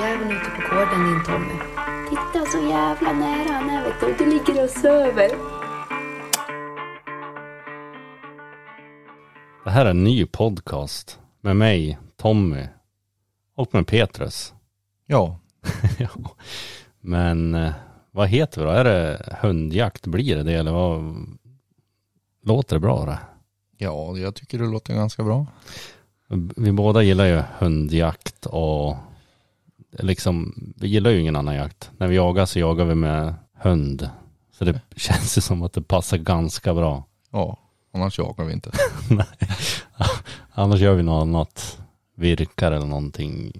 rovjäveln ute på gården din Tommy. Titta så jävla nära han är vet du. Du ligger och söver. Det här är en ny podcast med mig, Tommy och med Petrus. Ja, Ja. Men eh, vad heter det då? Är det hundjakt? Blir det det eller vad? Låter det bra det? ja, jag tycker det låter ganska bra. Vi båda gillar ju hundjakt och liksom, vi gillar ju ingen annan jakt. När vi jagar så jagar vi med hund. Så det känns ju som att det passar ganska bra. Ja, annars jagar vi inte. Annars gör vi något annat. Virkar eller någonting.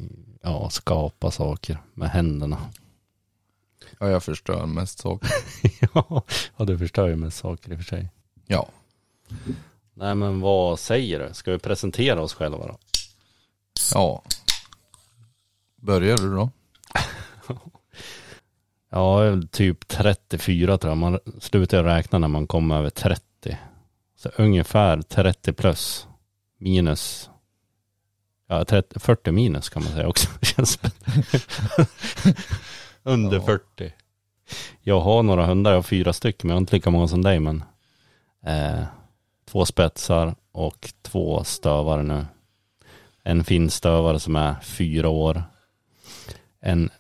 Ja, skapa saker med händerna. Ja, jag förstör mest saker. ja, du förstör ju med saker i och för sig. Ja, Nej men vad säger du? Ska vi presentera oss själva då? ja. Börjar du då? Ja, typ 34 tror jag. Man slutar räkna när man kommer över 30. Så ungefär 30 plus minus. Ja, 30, 40 minus kan man säga också. Under Ja. 40. Jag har några hundar, jag har fyra stycken, men jag har inte lika många som dig. Men eh, två spetsar och två stövare nu. En finstövare som är fyra år. En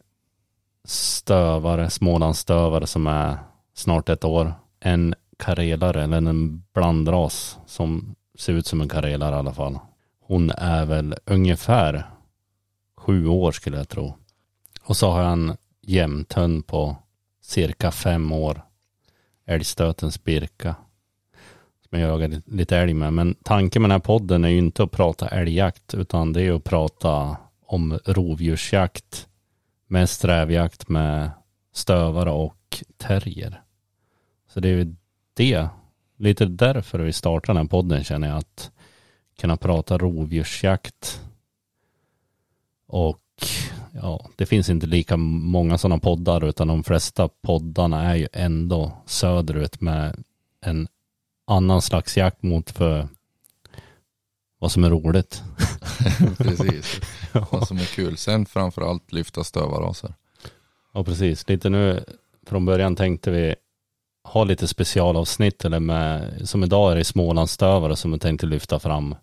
stövare, smålandsstövare som är snart ett år. En karelare, eller en blandras som ser ut som en karelare i alla fall. Hon är väl ungefär sju år skulle jag tro. Och så har jag en jämthund på cirka fem år. Älgstötens Birka. Som jag jagar lite älg med. Men tanken med den här podden är ju inte att prata älgjakt utan det är att prata om rovdjursjakt med strävjakt med stövare och terrier. Så det är ju det, lite därför vi startar den här podden känner jag att kunna prata rovdjursjakt och ja, det finns inte lika många sådana poddar utan de flesta poddarna är ju ändå söderut med en annan slags jakt mot för vad som är roligt. Precis. Vad som är kul. Sen framförallt lyfta stövarraser. Ja, precis. Lite nu, från början tänkte vi ha lite specialavsnitt eller med, som idag är det Smålandsstövare som vi tänkte lyfta fram.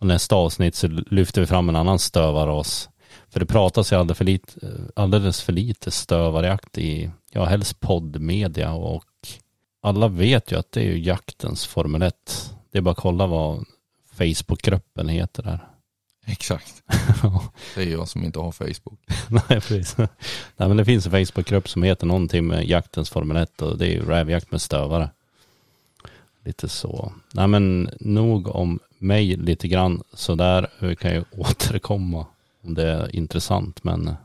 Och nästa avsnitt så lyfter vi fram en annan stövarras. För det pratas ju alldeles för lite, alldeles för lite stövarjakt i, ja helst poddmedia och alla vet ju att det är ju jaktens Formel 1. Det är bara att kolla vad Facebookgruppen heter där. Exakt. Det är jag som inte har Facebook. Nej, precis. Nej, men det finns en Facebookgrupp som heter någonting med jaktens Formel 1 och det är ju rävjakt med stövare. Lite så. Nej, men nog om mig lite grann sådär. Vi kan ju återkomma om det är intressant. Men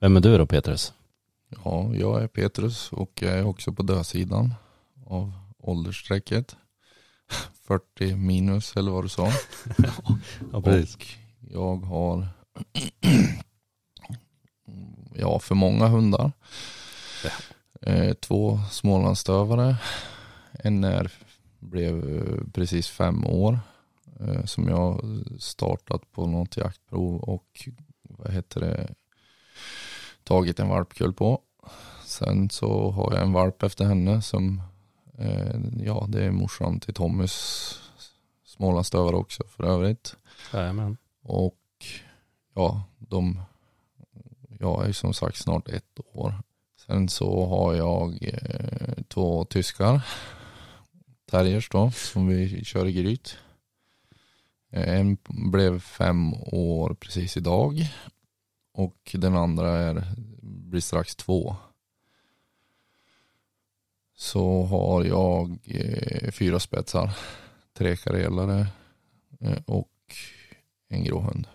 vem är du då Petrus? Ja, jag är Petrus och jag är också på dödsidan av åldersstrecket. 40 minus eller vad du sa. Ja, Och jag har ja, för många hundar. Eh, två Smålandsstövare. En är, blev eh, precis fem år. Eh, som jag startat på något jaktprov och vad heter det tagit en valpkull på. Sen så har jag en valp efter henne som ja det är morsan till Tommys Smålandsstövare också för övrigt. Jajamän. Och ja, de, jag är som sagt snart ett år. Sen så har jag eh, två tyskar, terriers då, som vi kör i gryt. Eh, En blev fem år precis idag. Och den andra är, blir strax två. Så har jag eh, fyra spetsar, tre karelare eh, och en grå hund.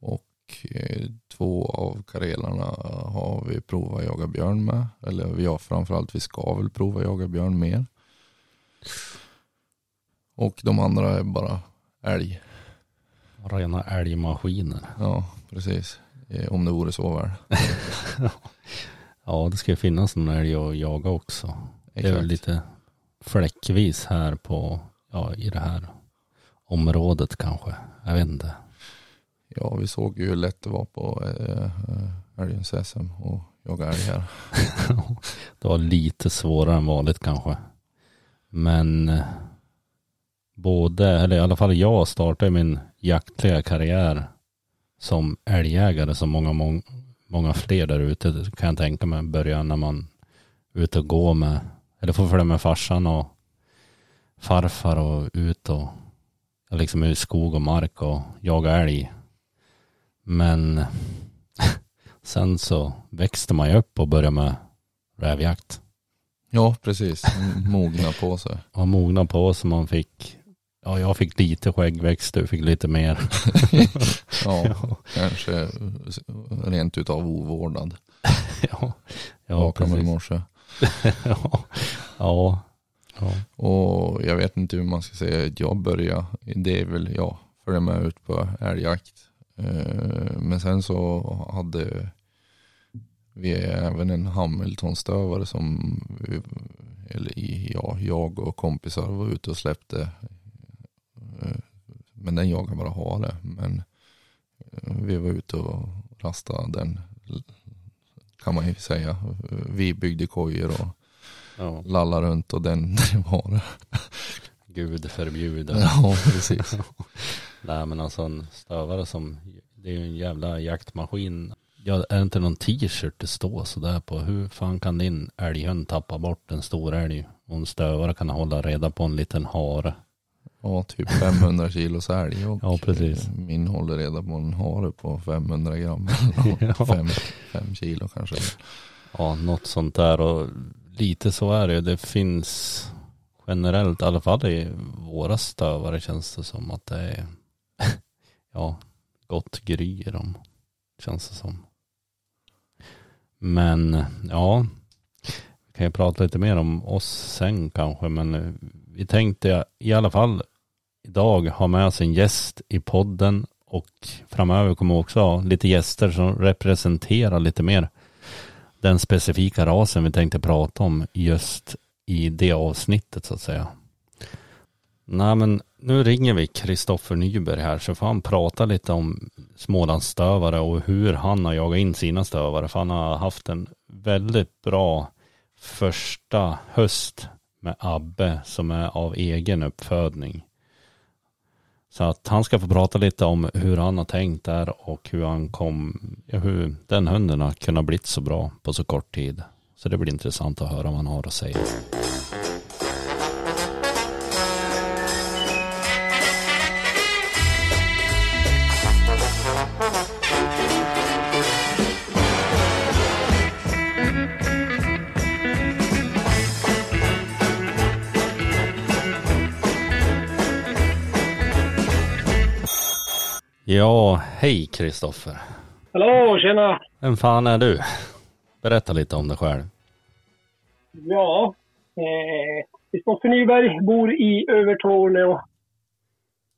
Och eh, två av karelarna har vi provat jaga björn med. Eller vi har framförallt, vi ska väl prova jaga björn mer. Och de andra är bara älg. Rena älgmaskiner. Ja, precis. Eh, Om det vore så väl. Ja, det ska ju finnas någon älg att jaga också. Det är väl lite fläckvis här på, ja, i det här området kanske. Jag vet inte. Ja, vi såg ju hur lätt det var på äh, älgens SM och jaga älg här. det var lite svårare än vanligt kanske. Men eh, både, eller i alla fall jag startade min jaktliga karriär som älgjägare som många, många, många fler där ute kan jag tänka mig börja när man är ute och går med, eller får följa med farsan och farfar och ut och liksom i skog och mark och jaga älg. Men sen så växte man ju upp och började med rävjakt. Ja, precis. Mogna på sig. Ja, mogna på sig. Man fick, ja jag fick lite skäggväxt, du fick lite mer. ja, ja, kanske rent utav ovårdnad. ja, ja precis. i morse. ja, ja, ja. Och jag vet inte hur man ska säga, jag började, det är väl jag, följa med ut på älgjakt. Eh, men sen så hade vi även en Hamilton-stövare som eller ja, jag och kompisar var ute och släppte. Eh, men den jagade bara hare. Men eh, vi var ute och rastade den kan man ju säga. Vi byggde kojor och ja. lallade runt och den drev hare. Gud förbjude. Ja, precis. Nej men alltså en stövare som, det är ju en jävla jaktmaskin. Ja, är det inte någon t-shirt det står sådär på? Hur fan kan din älghund tappa bort en stor älg och en stövare kan hålla reda på en liten hare? Ja, typ 500 kilos älg och ja, precis. min håller reda på en hare på 500 gram. ja. fem, fem kilo kanske. Ja, något sånt där och lite så är det. Det finns generellt, i alla fall i våra stövare känns det som att det är ja, gott gry i dem. Känns det som. Men ja, kan ju prata lite mer om oss sen kanske, men vi tänkte i alla fall idag ha med oss en gäst i podden och framöver kommer vi också ha lite gäster som representerar lite mer den specifika rasen vi tänkte prata om just i det avsnittet så att säga. Nej men nu ringer vi Kristoffer Nyberg här så får han prata lite om Smålandsstövare och hur han har jagat in sina stövare. För han har haft en väldigt bra första höst med Abbe som är av egen uppfödning. Så att han ska få prata lite om hur han har tänkt där och hur han kom, hur den hunden har kunnat bli så bra på så kort tid. Så det blir intressant att höra vad han har att säga. Hej Kristoffer. Hallå, tjena. Vem fan är du? Berätta lite om dig själv. Ja, Kristoffer eh, Nyberg, bor i Övertorneå.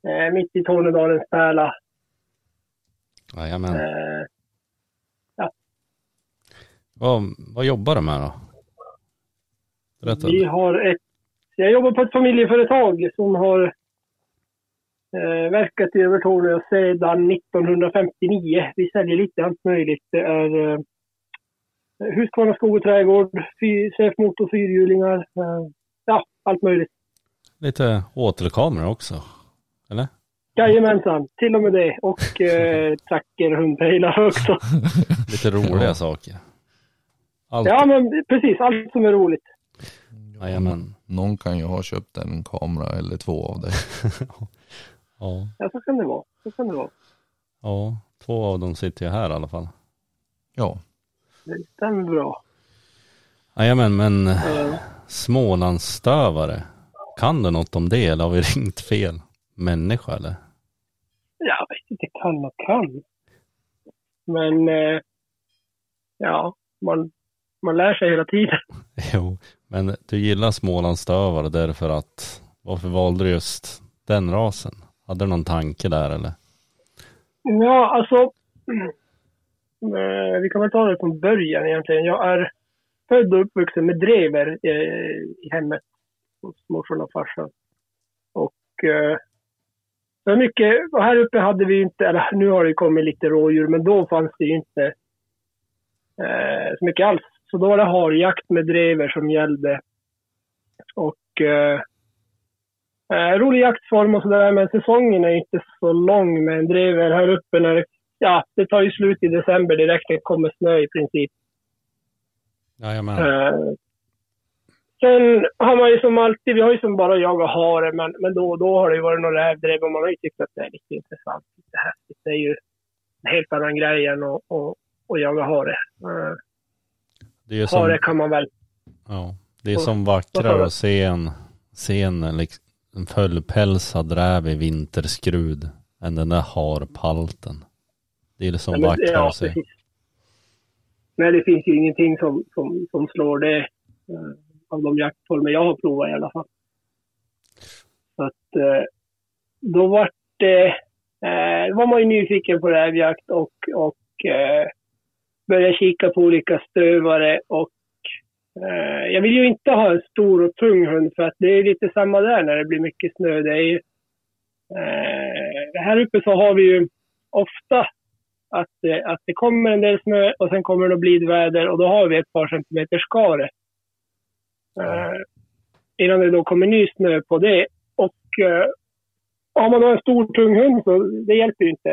Eh, mitt i Tornedalens pärla. Jajamän. Eh, ja. Vad, vad jobbar du med då? Berätta. Vi har ett, jag jobbar på ett familjeföretag som har eh, verkat i Övertorneå sedan 1959. Vi säljer lite allt möjligt. Det är eh, Husqvarna skog och trädgård, CF-motor, fyrhjulingar. Eh, ja, allt möjligt. Lite återkameror också, eller? Jajamensan, till och med det. Och eh, tracker och hundpejlar också. Lite roliga saker. Allt. Ja, men precis. Allt som är roligt. Jajamän. Någon kan ju ha köpt en kamera eller två av dig. Ja. ja, så kan det vara. Så kan det vara. Ja, två av dem sitter ju här i alla fall. Ja. Det stämmer bra. Jajamän, men mm. Smålandsstövare. Kan du något om det eller har vi ringt fel människa eller? Jag vet inte, kan och kan. Men eh, ja, man, man lär sig hela tiden. Jo, men du gillar Smålandsstövare därför att varför valde du just den rasen? Hade du någon tanke där eller? Ja, alltså. Eh, vi kan väl ta det från början egentligen. Jag är född och uppvuxen med drever eh, i hemmet hos morsan och farsan. Och eh, mycket, och här uppe hade vi inte, eller nu har det kommit lite rådjur, men då fanns det ju inte eh, så mycket alls. Så då var det harjakt med drever som gällde. Och eh, eh, rolig jaktform och sådär, men säsongen är inte så lång med en drever här uppe när det, ja, det tar ju slut i december direkt när det kommer snö i princip. Jajamän. Eh, sen har man ju som alltid, vi har ju som bara jagat hare, men, men då och då har det ju varit några rävdrev och man har ju tyckt att det är lite intressant, lite häftigt. Det är ju en helt annan grej än att, att, att jaga hare. Eh, Det är som, hare kan man väl ja, det är Och- som vackrare att se en, se en, liksom, en fullpälsad räv i vinterskrud än den där harpalten. Det är Nej, men- vackrare ja, se. precis. Nej, det finns ju ingenting som, som, som slår det eh, av de jaktformer jag har provat i alla fall. Så att eh, då var det, eh, var man ju nyfiken på rävjakt och, och eh, började kika på olika stövare och Eh, jag vill ju inte ha en stor och tung hund för att det är lite samma där när det blir mycket snö. Det är ju, eh, här uppe så har vi ju ofta att, det- att det kommer en del snö och sen kommer det blidväder och då har vi ett par centimeter skare. Eh, innan det då kommer ny snö på det. Och eh, har man då en stor tung hund så det hjälper ju inte.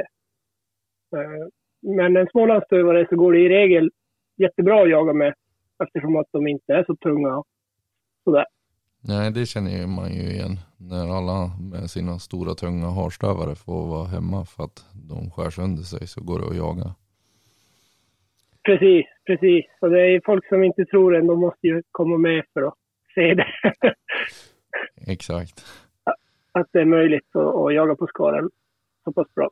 Eh, men en smålandsstövare så går det i regel jättebra att jaga med eftersom att de inte är så tunga. Sådär. Nej, det känner man ju igen. När alla med sina stora tunga harstövare får vara hemma för att de skär sönder sig så går det att jaga. Precis, precis. Och det är folk som inte tror en, de måste ju komma med för att se det. Exakt. att det är möjligt att, att jaga på skaren så pass bra.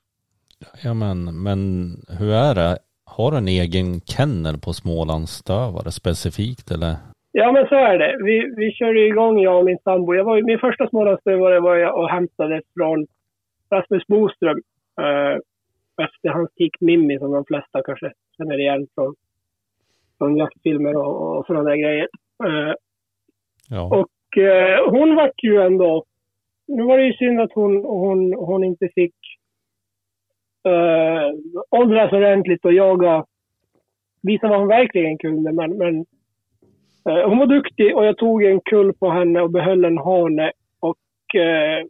Ja men, men hur är det? Har du en egen kennel på Smålandsstövare specifikt eller? Ja, men så är det. Vi, vi körde igång, jag och min sambo. Jag var, min första smålandsstövare var jag och hämtade från Rasmus Boström. Eh, efter hans tik Mimmi, som de flesta kanske känner igen från, från jaktfilmer och, och sådana där grejer. Eh, Ja. och eh, hon vart ju ändå... Nu var det ju synd att hon, hon, hon inte fick uh, åldras ordentligt och jaga, visa vad hon verkligen kunde. Men, men eh, hon var duktig och jag tog en kull på henne och behöll en hane. Och uh,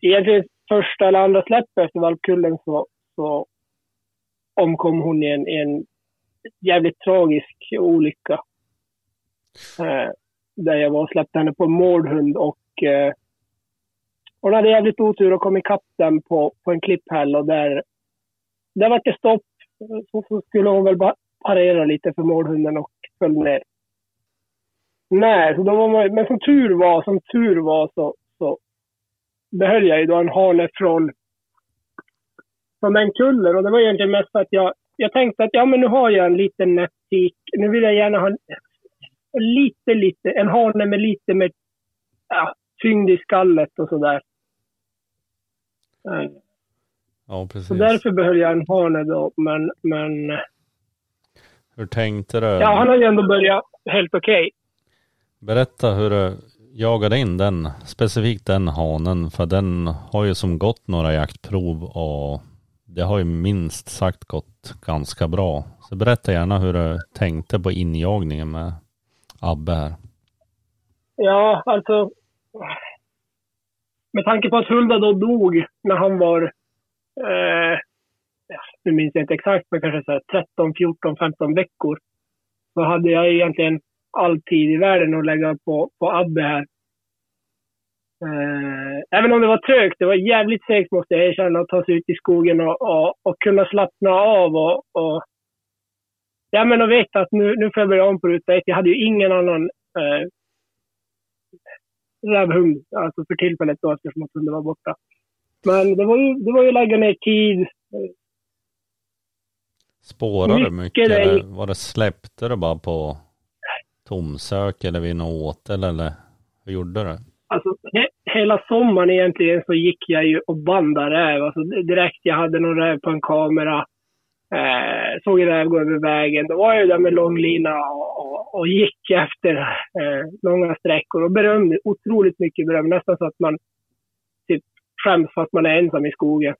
egentligen första eller andra släppet efter valpkullen så, så omkom hon i en, i en jävligt tragisk olycka. Eh, där jag var och släppte henne på en mårdhund och eh, hon hade jävligt otur och kom ikapp den på, på en klipphäll och där, där var det stopp. Så, så skulle hon väl bara parera lite för mårdhunden och föll ner. Nej, så då var man, men som tur var, som tur var så, så behöll jag ju då en hane från, från den kullen och det var egentligen mest för att jag, jag tänkte att ja men nu har jag en liten nättik, nu vill jag gärna ha en, lite, lite, en hane med lite mer ja, tyngd i skallet och sådär. Ja precis. Så därför behöll jag en hane då, men, men Hur tänkte du? ja, han har ju ändå börjat helt okej. Berätta hur du jagade in den, specifikt den hanen, för den har ju som gått några jaktprov och det har ju minst sagt gått ganska bra. Så berätta gärna hur du tänkte på injagningen med Abbe här. Ja, alltså. Med tanke på att Hulda då dog när han var, eh, ja, nu minns jag inte exakt, men kanske så här 13, 14, 15 veckor. Så hade jag egentligen all tid i världen att lägga på, på Abbe här. Eh, även om det var trögt, det var jävligt segt måste jag erkänna att ta sig ut i skogen och, och, och kunna slappna av och, och Ja, men att veta att nu, nu får jag börja om på ruta ett. Jag hade ju ingen annan eh, rävhund, alltså för tillfället då eftersom att hunden var borta. Men det var ju, det var ju lägga ner tid. Spårade du Mycket eller var det släppte du bara på tomsök eller vid något åtel eller hur gjorde du? Alltså, he, hela sommaren egentligen så gick jag ju och bandade räv. Alltså, direkt jag hade någon räv på en kamera. Eh, såg en räv gå över vägen. Då var jag ju där med långlina och, och, och gick efter eh, långa sträckor och berömde otroligt mycket beröm. Nästan så att man typ skäms för att man är ensam i skogen.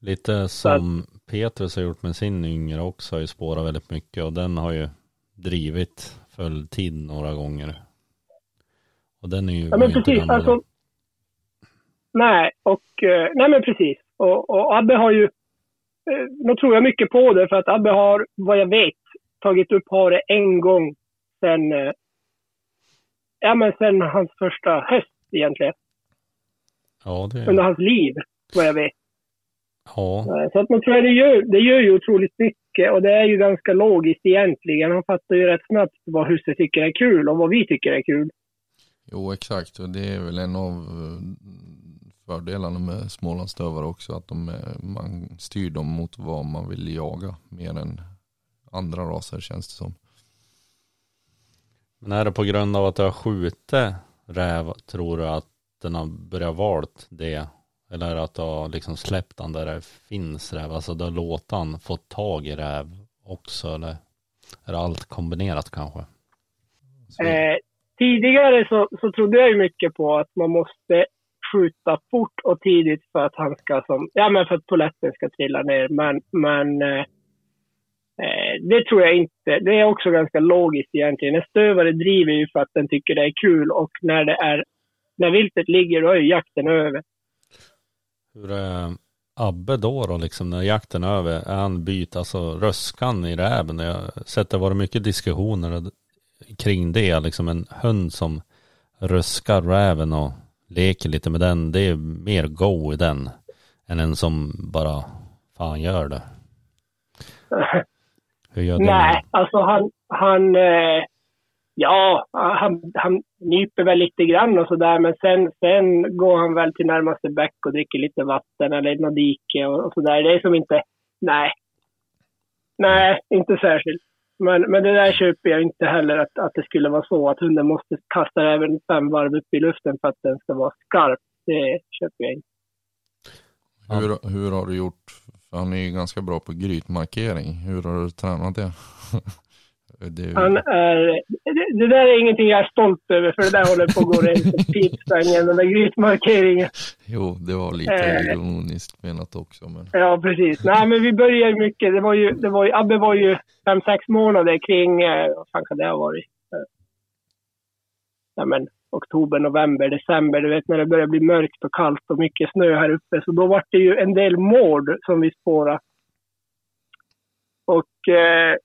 Lite som Petrus har gjort med sin yngre också har ju spårat väldigt mycket och den har ju drivit fulltid några gånger. Och den är ju ja, men precis, alltså, Nej, och, eh, nej men precis. Och, och Abbe har ju, eh, nu tror jag mycket på det för att Abbe har, vad jag vet, tagit upp haret en gång sen, eh, ja men sen hans första höst egentligen. Ja, det... Under hans liv, vad jag vet. Ja. Så att man tror att det gör, det gör ju otroligt mycket och det är ju ganska logiskt egentligen. Han fattar ju rätt snabbt vad huset tycker är kul och vad vi tycker är kul. Jo, exakt. Och det är väl en av fördelarna med Smålandsstövare också. Att de är, man styr dem mot vad man vill jaga mer än andra raser känns det som. Men är det på grund av att du har skjutit räv, tror du att den har börjat valt det? Eller att du har liksom släppt den där det finns räv? Alltså du har låtit han få tag i räv också? Eller är det allt kombinerat kanske? Eh, tidigare så, så trodde jag ju mycket på att man måste skjuta fort och tidigt för att han ska som, ja men för att poletten ska trilla ner. Men, men eh, eh, det tror jag inte. Det är också ganska logiskt egentligen. En stövare driver ju för att den tycker det är kul och när det är, när viltet ligger då är jakten över. Hur är Abbe då då liksom när jakten är över? Är han byt, alltså röskan i räven? Jag har sett det varit mycket diskussioner kring det, liksom en hund som röskar räven och leker lite med den, det är mer go i den än en som bara fan gör det. Hur gör? Nej, alltså han, han eh, ja, han, han nyper väl lite grann och sådär, men sen, sen går han väl till närmaste bäck och dricker lite vatten eller något dike och, och sådär. Det är som inte, nej. Nej, inte särskilt. Men, men det där köper jag inte heller, att, att det skulle vara så att hunden måste kasta även fem varv upp i luften för att den ska vara skarp. Det köper jag inte. Hur, hur har du gjort? För han är ju ganska bra på grytmarkering. Hur har du tränat det? Det, Han är, det, det, där är ingenting jag är stolt över, för det där håller på att gå rent pipsvängen, den där grytmarkeringen. Jo, det var lite eh, ironiskt menat också. Men... Ja, precis. Nej, men vi började mycket. Det var ju, det var ju, Abbe var ju fem, sex månader kring, eh, vad fan kan det ha varit? Eh, ja, men, oktober, november, december. Du vet när det börjar bli mörkt och kallt och mycket snö här uppe. Så då var det ju en del mård som vi spårade. Och eh,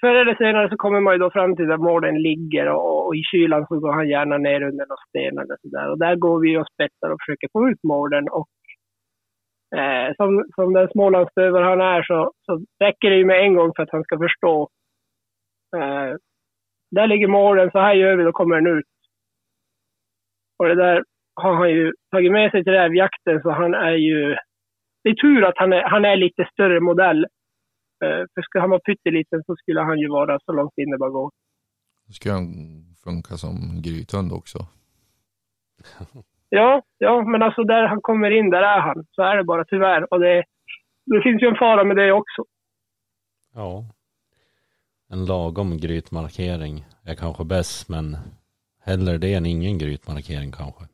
förr eller senare så kommer man ju då fram till där mården ligger och, och, i kylan så går han gärna ner under några stenar eller sådär. Och där går vi och spetsar och försöker få ut mården. Och eh, som, som den smålandsstövare han är så, så räcker det ju med en gång för att han ska förstå. Eh, där ligger mården, så här gör vi, då kommer den ut. Och det där har han ju tagit med sig till rävjakten så han är ju... Det är tur att han är, han är lite större modell för skulle han vara pytteliten så skulle han ju vara så långt inne bara gå. Då skulle han funka som grythund också. ja, ja, men alltså där han kommer in, där är han. Så är det bara tyvärr. Och det, det finns ju en fara med det också. Ja. En lagom grytmarkering är kanske bäst, men hellre det än ingen grytmarkering kanske.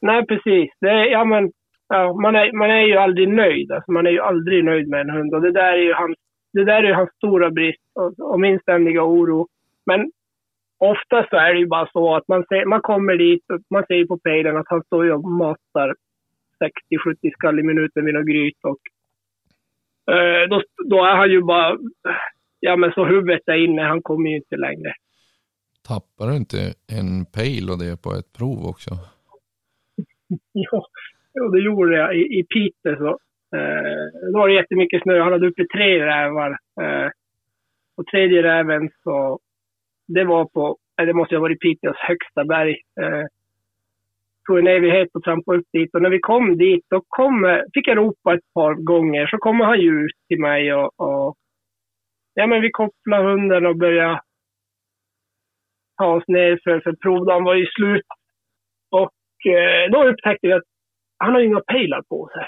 Nej, precis. Det är, ja, men ja, man, är, man är ju aldrig nöjd. Alltså, man är ju aldrig nöjd med en hund. Och det där är ju hans, det där är hans stora brist och, och min ständiga oro. Men ofta så är det ju bara så att man, ser, man kommer dit och man ser på pejlen att han står och matar 60-70 skall i minuten vid något gryt. Och, eh, då, då är han ju bara, ja men så huvudet är inne, han kommer ju inte längre. Tappar du inte en pejl och det på ett prov också? jo, Jo, det gjorde jag. I, i Piteå så eh, då var det jättemycket snö. Han hade uppe tre rävar. Eh, och tredje räven så, det var på, eller det måste ha varit Piteås högsta berg. Eh, tog en evighet att trampa upp dit. Och när vi kom dit, då kom, eh, fick jag ropa ett par gånger. Så kommer han ju ut till mig och, och ja, men vi kopplade hunden och började ta oss ner för, för provdagen var ju slut. Och eh, då upptäckte vi att han har ju inga pejlar på sig.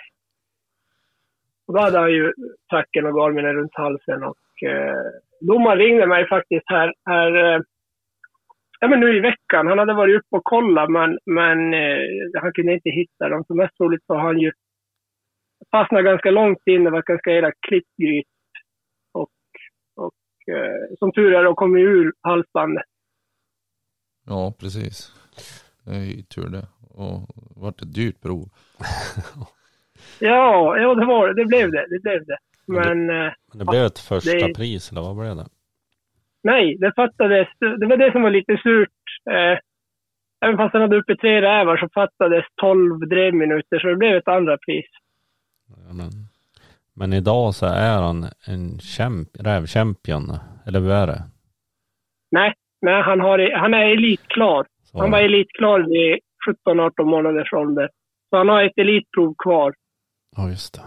Och då hade han ju tracken och garminen runt halsen och eh, domaren ringde mig faktiskt här, här eh, ja, men nu i veckan. Han hade varit uppe och kollat men, men eh, han kunde inte hitta dem. Så mest troligt så har han ju fastnat ganska långt in. Det var ett ganska elakt klippgryt. Och, och eh, som tur är då kommit ur halsbandet. Ja, precis. Det är ju tur det. Och det vart ett dyrt prov. Ja, ja det var det. Det blev det. Det blev det. Men... eh, Det blev ett första det- pris eller vad blev det? Nej, det fattades. Det var det som var lite surt. Eh, även fast han hade uppe tre rävar så fattades 12 drevminuter så det blev ett andra pris. Ja, Men, men idag så är han en kämp, rävchampion. Eller hur är det? Nej, nej han, har, han är elitklar. Så, Han var elitklar vid 17-18 månaders ålder. Så han har ett elitprov kvar. Ja just det.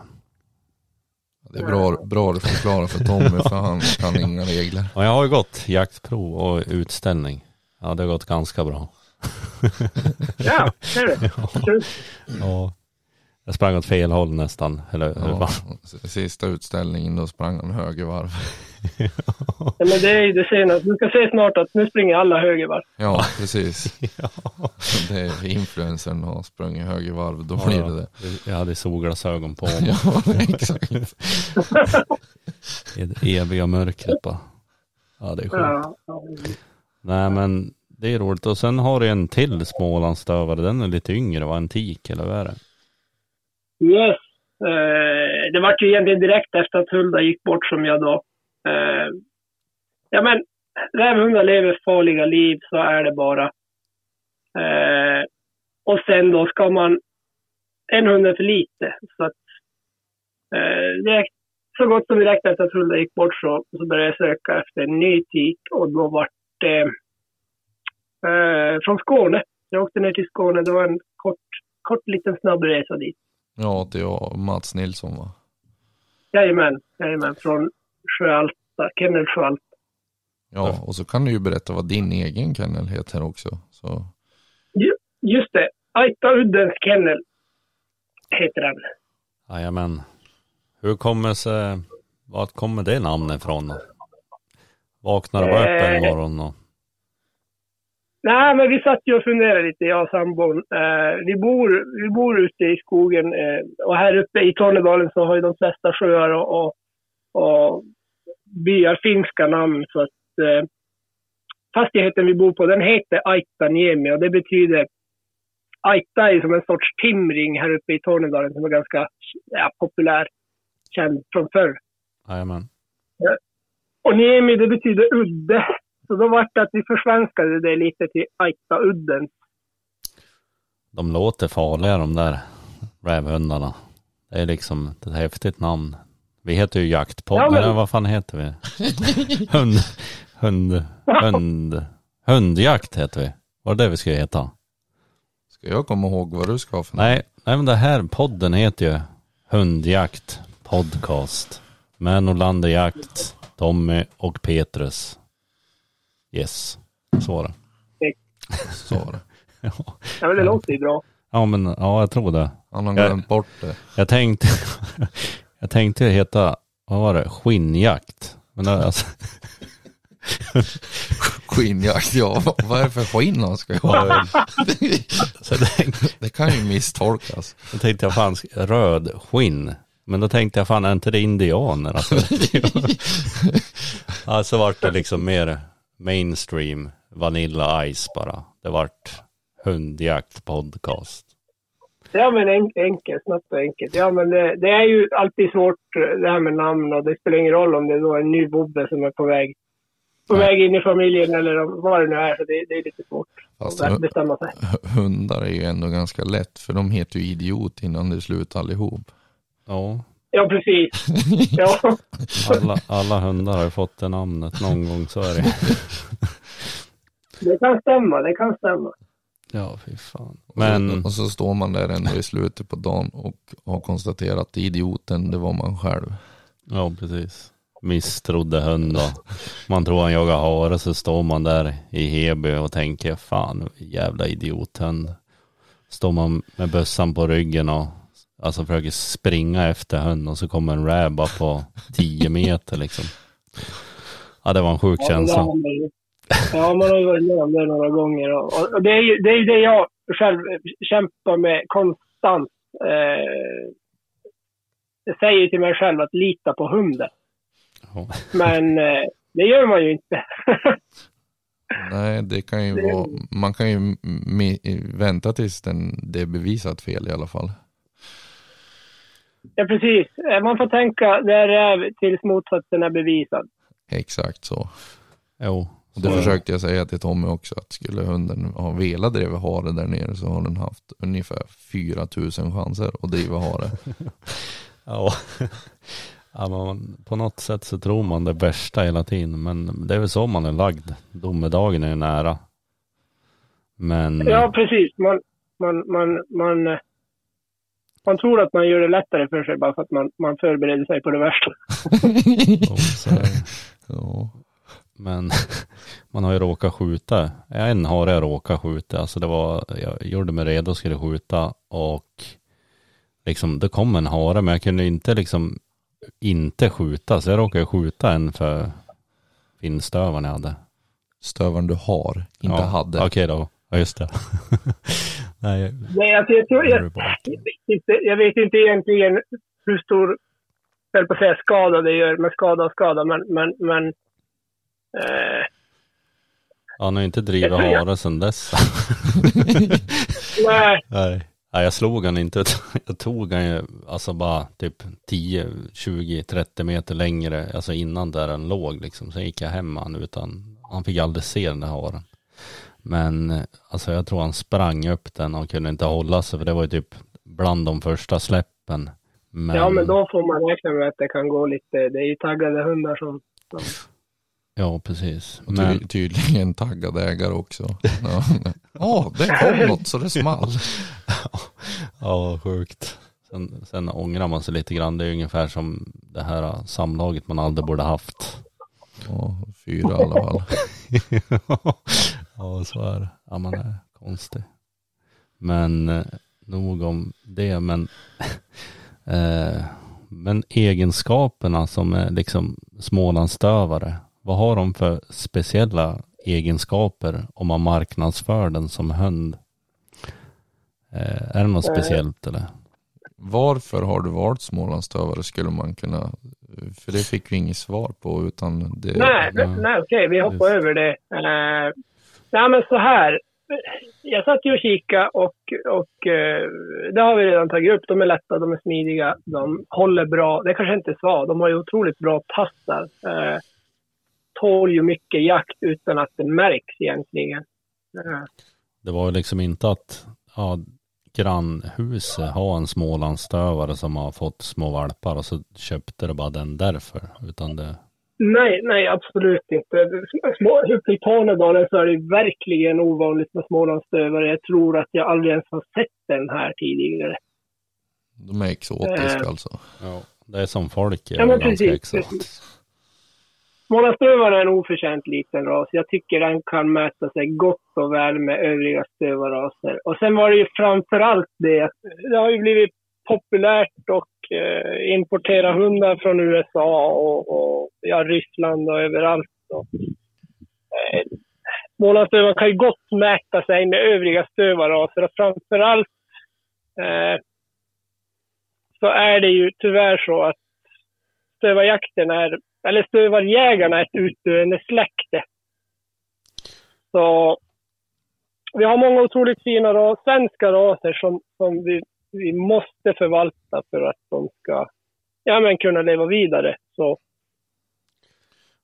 Det är bra, bra du förklarar för Tommy för han kan inga regler. Och jag har ju gått jaktprov och utställning. Ja det har gått ganska bra. Ja, det är det. Kul. Ja. Jag sprang åt fel håll nästan. Eller Ja, var sista utställningen då sprang han högervarv. Ja, men det är ju det senaste. Du ska se snart att nu springer alla högervarv. Ja, precis. ja. Det är influencern har sprungit högervarv, då Ja, blir ja. det det. Jag hade solglasögon på mig. Ja, exakt. I det eviga mörkret bara. Ja det är sjukt. Ja, ja. Nej men det är roligt. Och sen har du en till Smålandsstövare. Den är lite yngre, var en tik eller vad är det? Yes. Eh, det var ju egentligen direkt efter att Hulda gick bort som jag då... Eh, ja men, rävhundar lever farliga liv, så är det bara. Eh, och sen då ska man... En hund är för lite. Så att... Eh, direkt, så gott som direkt efter att Hulda gick bort så, så började jag söka efter en ny tik och då vart det... Eh, från Skåne. Jag åkte ner till Skåne. Det var en kort, kort liten snabb resa dit. Ja, det är Mats Nilsson va? Jajamän, jajamän. Från Sjöalta, Kennel Sjöalta. Ja, och så kan du ju berätta vad din egen kennel heter också. Så, Just det, Aita Uddens Kennel heter den. Jajamän. Hur kommer sig, vart kommer det namnet ifrån? Vaknar du bara upp en Eh. morgon och Nej, men vi satt ju och funderade lite, jag och sambon. Eh, vi, bor, vi bor ute i skogen eh, och här uppe i Tornedalen så har ju de flesta sjöar och, och, och byar finska namn. Så att eh, fastigheten vi bor på den heter Aitaniemi och det betyder Aita är som en sorts timring här uppe i Tornedalen som är ganska ja, populär, känd från förr. Jajamän. Och Niemi det betyder udde. Så då var det att vi försvenskade det lite till Aita-udden. De låter farliga de där rävhundarna. Det är liksom ett häftigt namn. Vi heter ju Jaktpodd, Ja, men- eller vad fan heter vi? Hund, hund, hund, hundjakt heter vi. Var det det vi skulle heta? ska jag komma ihåg vad du ska ha för Nej, nej men det här podden heter ju Hundjakt Podcast. Med Norlander Jakt, Tommy och Petrus. Yes, så var det. Så var det. Ja. Ja, men det låter ju bra. ja men ja, jag tror det. Han har glömt bort det. Jag tänkte, jag tänkte heta, vad var det, skinnjakt. Men det, alltså, Skinnjakt, ja vad- är det för skinn han ska ha? Det kan ju misstolkas. då tänkte jag fan, röd skinn. Men då tänkte jag fan, är inte det indianer? Alltså, ja, så vart det liksom mer mainstream, Vanilla Ice bara. Det vart hundjakt podcast. Ja, men en, enkelt. Snabbt och enkelt. Ja, men det, det är ju alltid svårt eh, det här med namn och det spelar ingen roll om det är då en ny bobbe som är på väg på väg in i familjen eller vad det nu är. Så det, det är lite svårt Fast att bestämma sig. hundar är ju ändå ganska lätt för de heter ju idiot innan det slutar allihop. Ja, Ja, precis. Ja, alla, alla hundar har ju fått det namnet någon gång, så är det. det kan stämma. Det kan stämma. Ja, fy fan. Men, Och så står man där ändå i slutet på dagen och har konstaterat att idioten, det var man själv. ja precis. Misstrodde hund och man tror han jagar hare så står man där i Heby och tänker fan jävla idiothund. Står man med bössan på ryggen och alltså försöker springa efter hund och så kommer en räv bara på 10 meter liksom. Ja det var en sjuk Ja, känsla. Ja, man har ju varit med om det några gånger. Och, och det är ju det, är det jag själv kämpar med konstant. Eh, jag säger till mig själv att lita på hunden. Ja. Men eh, det gör man ju inte. Nej, det kan ju vara, man kan ju vänta tills den, det är bevisat fel i alla fall. Ja, precis. Eh, Man får tänka där är tills motsatsen är bevisad. Exakt så. Jo. Och det så- försökte jag säga till Tommy också, att skulle hunden ha velat driva hare där nere så har den haft ungefär 4000 chanser att driva hare. Ja. ja man, på något sätt så tror man det värsta hela tiden. Men det är väl så man är lagd. Domedagen är ju nära. Men Ja, precis. Man, man, man, man, eh, man tror att man gör det lättare för sig bara för att man, man förbereder sig på det värsta. ja. Men man har ju råkat skjuta. En hare jag råkat skjuta. Alltså det var, jag gjorde mig redo och skulle skjuta och liksom det kom en hare men jag kunde inte liksom inte skjuta. Så jag råkade skjuta en för finstövaren jag hade. Stövaren du har, inte ja, hade. Okej då, ja just det. Nej, Nej, alltså, jag, tror, jag, jag, vet inte, egentligen hur stor, jag på att säga skada det gör, med skada och skada, men, men, men eh, Han har inte drivit hare sedan dess. nej, Nej. Nej, jag slog han inte. Jag tog han ju alltså bara typ 10, 20, 30 meter längre, alltså innan där den låg liksom. Sen gick jag hem han utan, han fick aldrig se den där haren. Men alltså jag tror han sprang upp den och kunde inte hålla sig för det var ju typ bland de första släppen. Men, ja men då får man räkna med att det kan gå lite, det är ju taggade hundar som, som Ja, precis. Och Men, ty- tydligen taggad ägare också. Ja, Åh, det kom något så det small. ja, sjukt. Sen, sen ångrar man sig lite grann. Det är ungefär som det här samlaget man aldrig borde haft. Ja, fyra i alla fall. ja, så är det. Ja, man är konstig. Men eh, nog om det. Men, eh, men egenskaperna som är liksom Smålandsstövare. Vad har de för speciella egenskaper om man marknadsför den som hund? Eh, är det något Eh. speciellt eller? Varför har du valt Smålandsstövare skulle man kunna, för det fick vi inget svar på utan det. Nej, ja. nej okej, vi hoppar Just. över det. Uh, nej, men så här. Jag satt ju och kikade och, och eh, det har vi redan tagit upp. De är lätta, de är smidiga, de håller bra. Det kanske inte är svar, de har ju otroligt bra tassar. Eh, tål ju mycket jakt utan att det märks egentligen. Eh, Det var ju liksom inte att ja, grannhuset har en smålandsstövare som har fått små valpar och så köpte det bara den därför. Utan det, Nej, nej, absolut inte. Små, uppe i Tornedalen så är det verkligen ovanligt med smålandsstövare. Jag tror att jag aldrig ens har sett den här tidigare. De är exotiska Eh. alltså. ja, det är som folk är Ja, men precis, exakt. Smålandsstövaren är en oförtjänt liten ras. Jag tycker den kan mäta sig gott och väl med övriga stövarraser. Och sen var det ju framför allt det att det har ju blivit populärt att eh, importera hundar från USA och, och ja, Ryssland och överallt. Och, eh, Smålandsstövaren kan ju gott mäta sig med övriga stövarraser och framför allt eh, så är det ju tyvärr så att stövarjakten är eller stövarjägarna är ett utdöende släkte. Så vi har många otroligt fina ras, svenska raser som, som vi, vi måste förvalta för att de ska ja, men kunna leva vidare. Så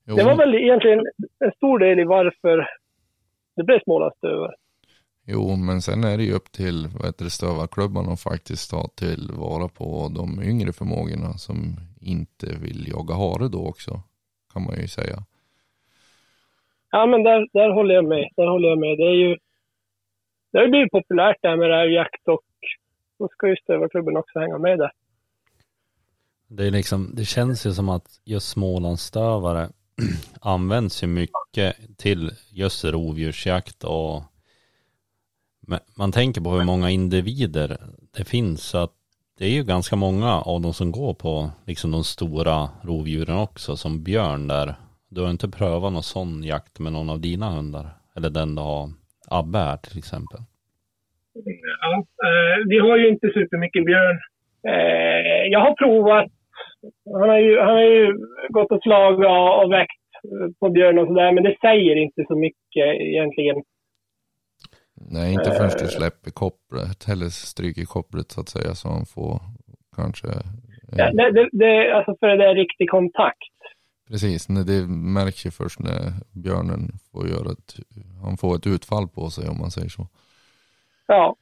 Jo, det var väl egentligen en stor del i varför det blev Smålandsstövare. jo, men sen är det ju upp till stövarklubbarna att faktiskt ta tillvara på de yngre förmågorna som inte vill jaga hare då också. Kan man ju säga. Ja, men där, där håller jag med. Där håller jag med. Det är ju det har ju blivit populärt det här med rävjakt och då ska ju stövarklubben också hänga med där. Det, är liksom, det känns ju som att just Smålandsstövare används ju mycket till just rovdjursjakt och man tänker på hur många individer det finns så att det är ju ganska många av de som går på liksom de stora rovdjuren också som björn där Du har inte prövat någon sån jakt med någon av dina hundar? Eller den du har Abbe här till exempel? Ja, eh, vi har ju inte supermycket björn. Eh, jag har provat. Han har ju, han har ju gått och slagit och väckt på björn och sådär, men det säger inte så mycket egentligen. Nej, inte förrän du släpper kopplet, eller stryker kopplet så att säga, så han får kanske... Ja, det, det, det, alltså för det är riktig kontakt. Precis, det märks ju först när björnen får göra ett, han får ett utfall på sig om man säger så. Ja,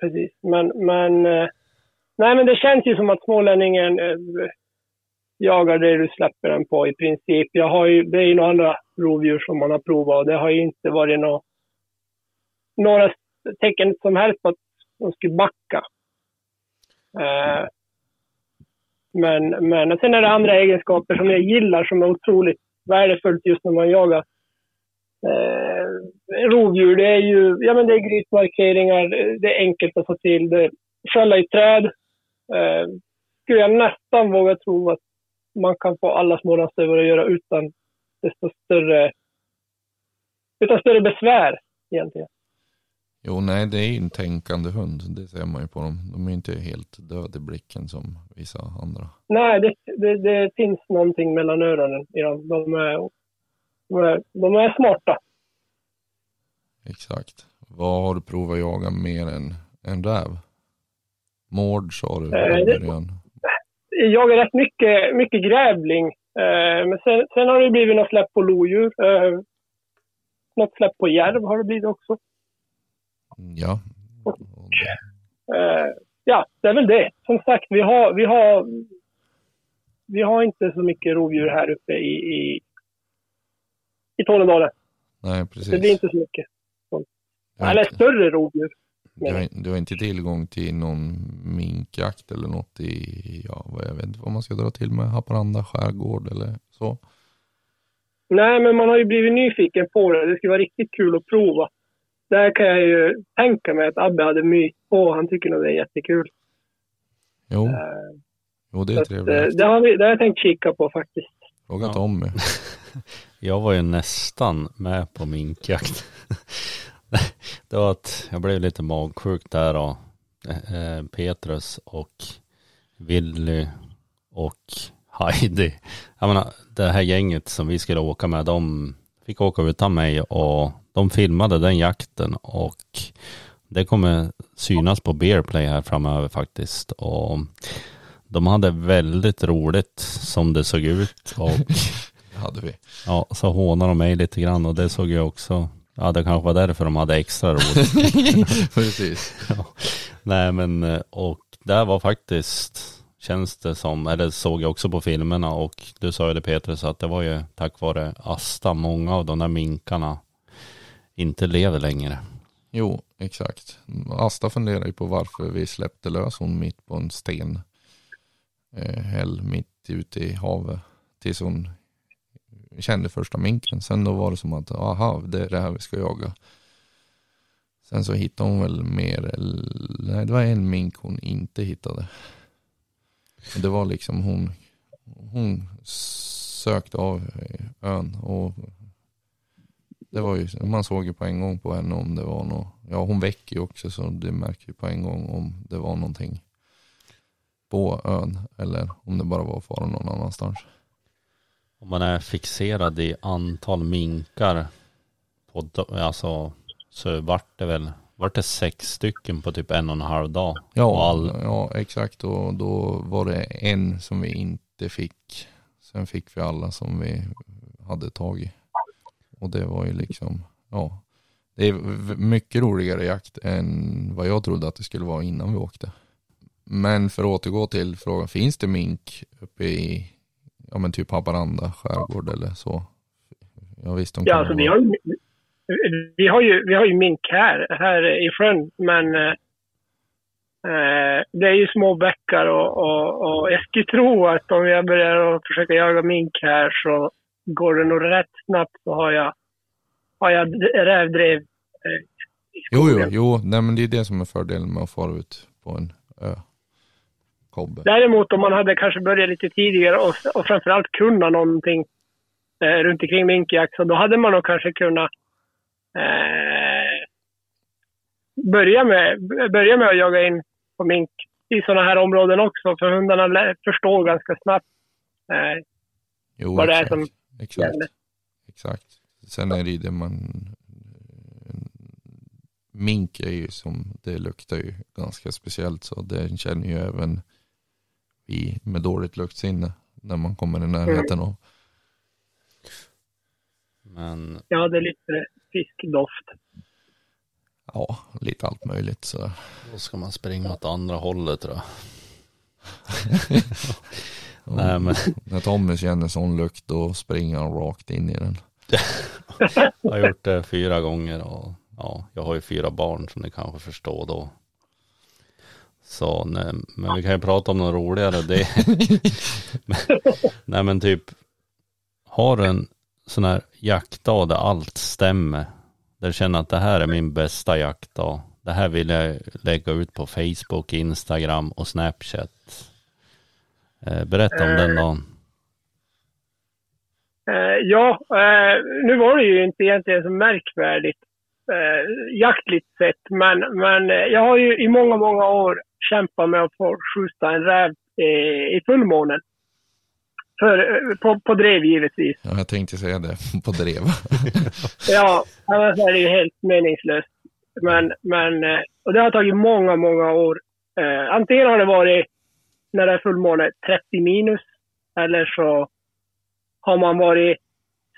precis. Men, men, eh, nej men det känns ju som att smålänningen eh, jagar det du släpper den på i princip. Jag har ju, det är ju några andra rovdjur som man har provat och det har ju inte varit några, några tecken som helst på att de skulle backa. Eh, men, men sen är det andra egenskaper som jag gillar som är otroligt värdefullt just när man jagar eh, rovdjur. Det är ju ja, men det är grytmarkeringar, det är enkelt att få till. Det skälla i träd. Eh, skulle jag nästan våga tro att man kan få alla smålandsstövare att göra utan desto större, utan större besvär egentligen. Jo, nej, det är ju en tänkande hund. Det ser man ju på dem. De är inte helt döda i blicken som vissa andra. Nej, det, det, det finns någonting mellan öronen i dem. De är, de är, de är smarta. Exakt. Vad har du provat jaga mer än en räv? Mård sa du i början. Jag jagar rätt mycket, mycket grävling. Eh, men sen, sen, har det blivit något släpp på lodjur. Eh, något släpp på järv har det blivit också. Ja. Och, eh, ja, det är väl det. Som sagt, vi har, vi har, vi har inte så mycket rovdjur här uppe i, i, i Tornedalen. Nej, precis. Det blir inte så mycket. Eller större rovdjur. Du har, du har, inte tillgång till någon minkjakt eller något i, ja, jag vet inte vad man ska dra till med, Haparanda skärgård eller så? Nej, men man har ju blivit nyfiken på det. Det skulle vara riktigt kul att prova där kan jag ju tänka mig att Abbe hade myt på. Han tycker nog det är jättekul. Jo, uh, jo det är trevligt. Att, det, har vi, det har jag tänkt kika på faktiskt. Fråga ja. Tommy. jag var ju nästan med på minkjakt. det var att jag blev lite magsjuk där och eh, Petrus och Willy och Heidi. Jag menar, det här gänget som vi skulle åka med, de fick åka utan mig och de filmade den jakten och det kommer synas på Bearplay här framöver faktiskt. Och de hade väldigt roligt som det såg ut. Och det hade vi. Ja, så hånade de mig lite grann och det såg jag också. Ja, det kanske var därför de hade extra roligt. Precis. Ja. Nej, men och det var faktiskt känns det som, eller såg jag också på filmerna och du sa ju det Petrus att det var ju tack vare Asta, många av de där minkarna inte lever längre. Jo, exakt. Asta funderar ju på varför vi släppte lös hon mitt på en sten. Eh, häll mitt ute i havet. Tills hon kände första minken. Sen då var det som att, aha, det är det här vi ska jaga. Sen så hittade hon väl mer, nej det var en mink hon inte hittade. Det var liksom hon, hon sökte av ön och det var ju, man såg ju på en gång på henne om det var något, ja hon väcker ju också så det märker ju på en gång om det var någonting på ön eller om det bara var fara någon annanstans. Om man är fixerad i antal minkar på, alltså, så vart det väl, vart det sex stycken på typ en och en halv dag? Ja, all... ja exakt och då var det en som vi inte fick. Sen fick vi alla som vi hade tagit. Och det var ju liksom, ja. Det är mycket roligare jakt än vad jag trodde att det skulle vara innan vi åkte. Men för att återgå till frågan, finns det mink uppe i, ja men typ Haparanda skärgård eller så? Ja visst, de ja, alltså vi har, ju, vi, har ju, vi har ju mink här, här i sjön, men eh, det är ju små bäckar och, och, och jag skulle tro att om jag börjar försöka jaga mink här så går det nog rätt snabbt så har jag, har jag rävdrev eh, Jo, jo, jo. Nej, men det är det som är fördelen med att fara ut på en ö. Kobbe. Däremot om man hade kanske börjat lite tidigare och, och framförallt kunna någonting eh, runt omkring minkjakt. Så då hade man nog kanske kunnat eh, börja, med, börja med att jaga in på mink i sådana här områden också. För hundarna förstår ganska snabbt eh, jo, vad det är som exakt. gäller. Exakt. Sen är det ju det man mink är ju som, det luktar ju ganska speciellt så det känner ju även vi med dåligt luktsinne när man kommer i närheten av. Men... Ja, det är lite fiskdoft. Ja, lite allt möjligt så. Då ska man springa åt andra hållet tror jag. Nej, men... När Tommy känner sån lukt då springer han rakt in i den. jag har gjort det fyra gånger och ja, jag har ju fyra barn som ni kanske förstår då. Så nej, men vi kan ju prata om något roligare. Det nej men typ, har du en sån här jaktdag där allt stämmer. Där du känner att det här är min bästa jaktdag. Det här vill jag lägga ut på Facebook, Instagram och Snapchat. Eh, berätta om den dagen. Eh, ja, eh, nu var det ju inte egentligen så märkvärdigt eh, jaktligt sett. Men, men eh, jag har ju i många, många år kämpat med att få skjuta en räv eh, i fullmånen. För, eh, på, på drev givetvis. Ja, jag tänkte säga det. På drev. ja, annars är det ju helt meningslöst. Men, men, eh, och det har tagit många, många år. Eh, antingen har det varit när det är fullmåne 30 minus. Eller så har man varit